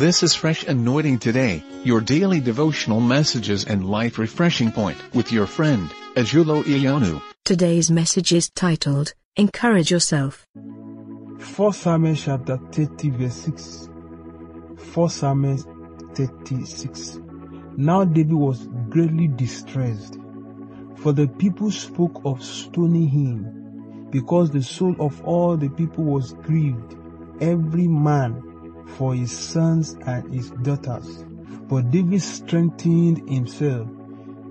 This is Fresh Anointing Today, your daily devotional messages and life refreshing point with your friend, Ajulo Iyonu. Today's message is titled, Encourage Yourself. 1 Samuel chapter 30 verse 6. 1 Samuel 36. Now David was greatly distressed, for the people spoke of stoning him, because the soul of all the people was grieved, every man for his sons and his daughters. But David strengthened himself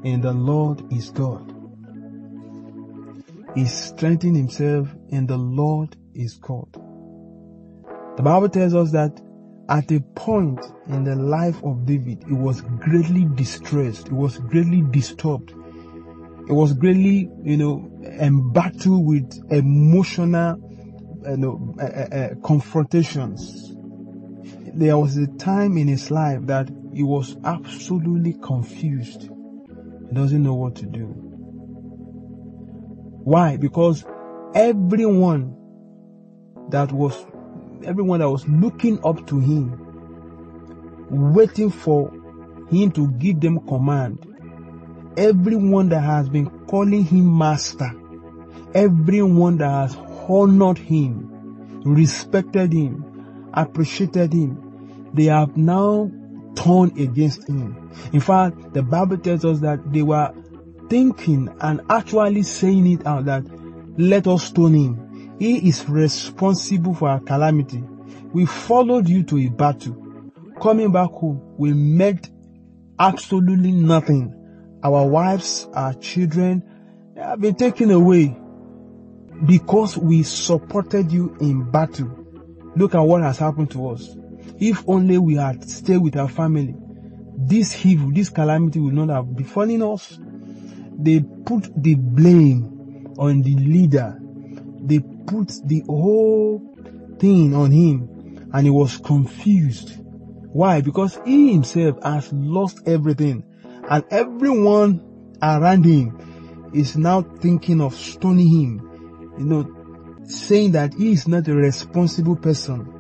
in the Lord his God. He strengthened himself in the Lord his God. The Bible tells us that at a point in the life of David, he was greatly distressed. He was greatly disturbed. He was greatly, you know, embattled with emotional, you know, uh, uh, confrontations. There was a time in his life that he was absolutely confused. He doesn't know what to do. Why? Because everyone that was everyone that was looking up to him, waiting for him to give them command, everyone that has been calling him master, everyone that has honored him, respected him, appreciated him, they have now turned against him. In fact, the Bible tells us that they were thinking and actually saying it out that let us stone him. He is responsible for our calamity. We followed you to a battle. Coming back home, we met absolutely nothing. Our wives, our children have been taken away because we supported you in battle. Look at what has happened to us. If only we had stayed with our family, this evil, this calamity would not have befallen us. They put the blame on the leader. They put the whole thing on him and he was confused. Why? Because he himself has lost everything and everyone around him is now thinking of stoning him, you know, saying that he is not a responsible person.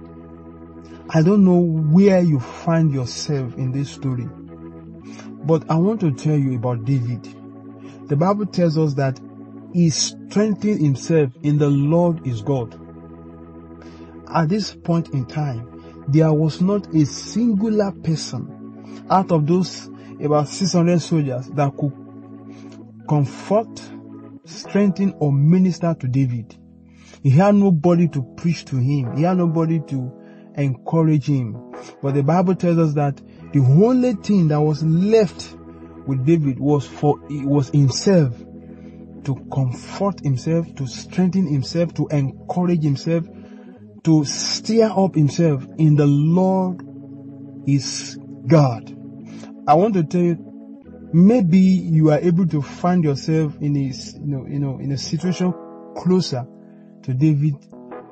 I don't know where you find yourself in this story, but I want to tell you about David. The Bible tells us that he strengthened himself in the Lord his God. At this point in time, there was not a singular person out of those about 600 soldiers that could comfort, strengthen, or minister to David. He had nobody to preach to him. He had nobody to encourage him. But the Bible tells us that the only thing that was left with David was for it was himself to comfort himself, to strengthen himself, to encourage himself, to stir up himself in the Lord is God. I want to tell you, maybe you are able to find yourself in a, you know, you know, in a situation closer to David's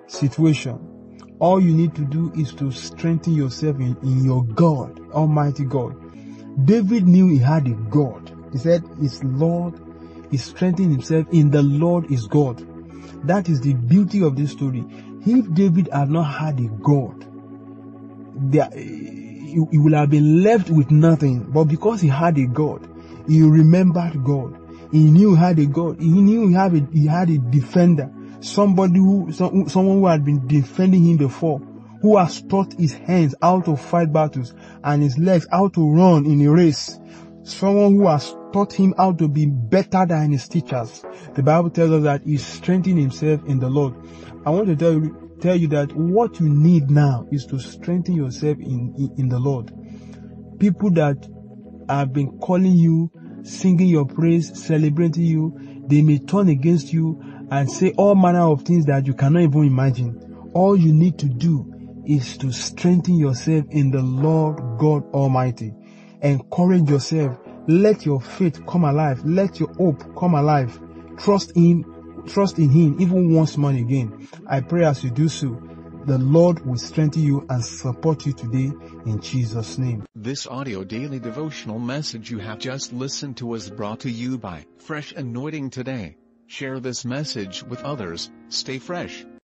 situation. All you need to do is to strengthen yourself in, in your God, Almighty God. David knew he had a God. He said his Lord is strengthening himself in the Lord is God. That is the beauty of this story. If David had not had a God, there, he, he would have been left with nothing. But because he had a God, he remembered God. He knew he had a God. He knew he had a, he had a defender. Somebody who, some, someone who had been defending him before, who has taught his hands how to fight battles and his legs how to run in a race. Someone who has taught him how to be better than his teachers. The Bible tells us that he strengthened himself in the Lord. I want to tell you, tell you that what you need now is to strengthen yourself in, in, in the Lord. People that have been calling you, singing your praise, celebrating you, they may turn against you and say all manner of things that you cannot even imagine. All you need to do is to strengthen yourself in the Lord God Almighty. Encourage yourself. Let your faith come alive. Let your hope come alive. Trust Him, trust in Him even once more again. I pray as you do so, the Lord will strengthen you and support you today in Jesus' name. This audio daily devotional message you have just listened to was brought to you by Fresh Anointing Today. Share this message with others. Stay fresh.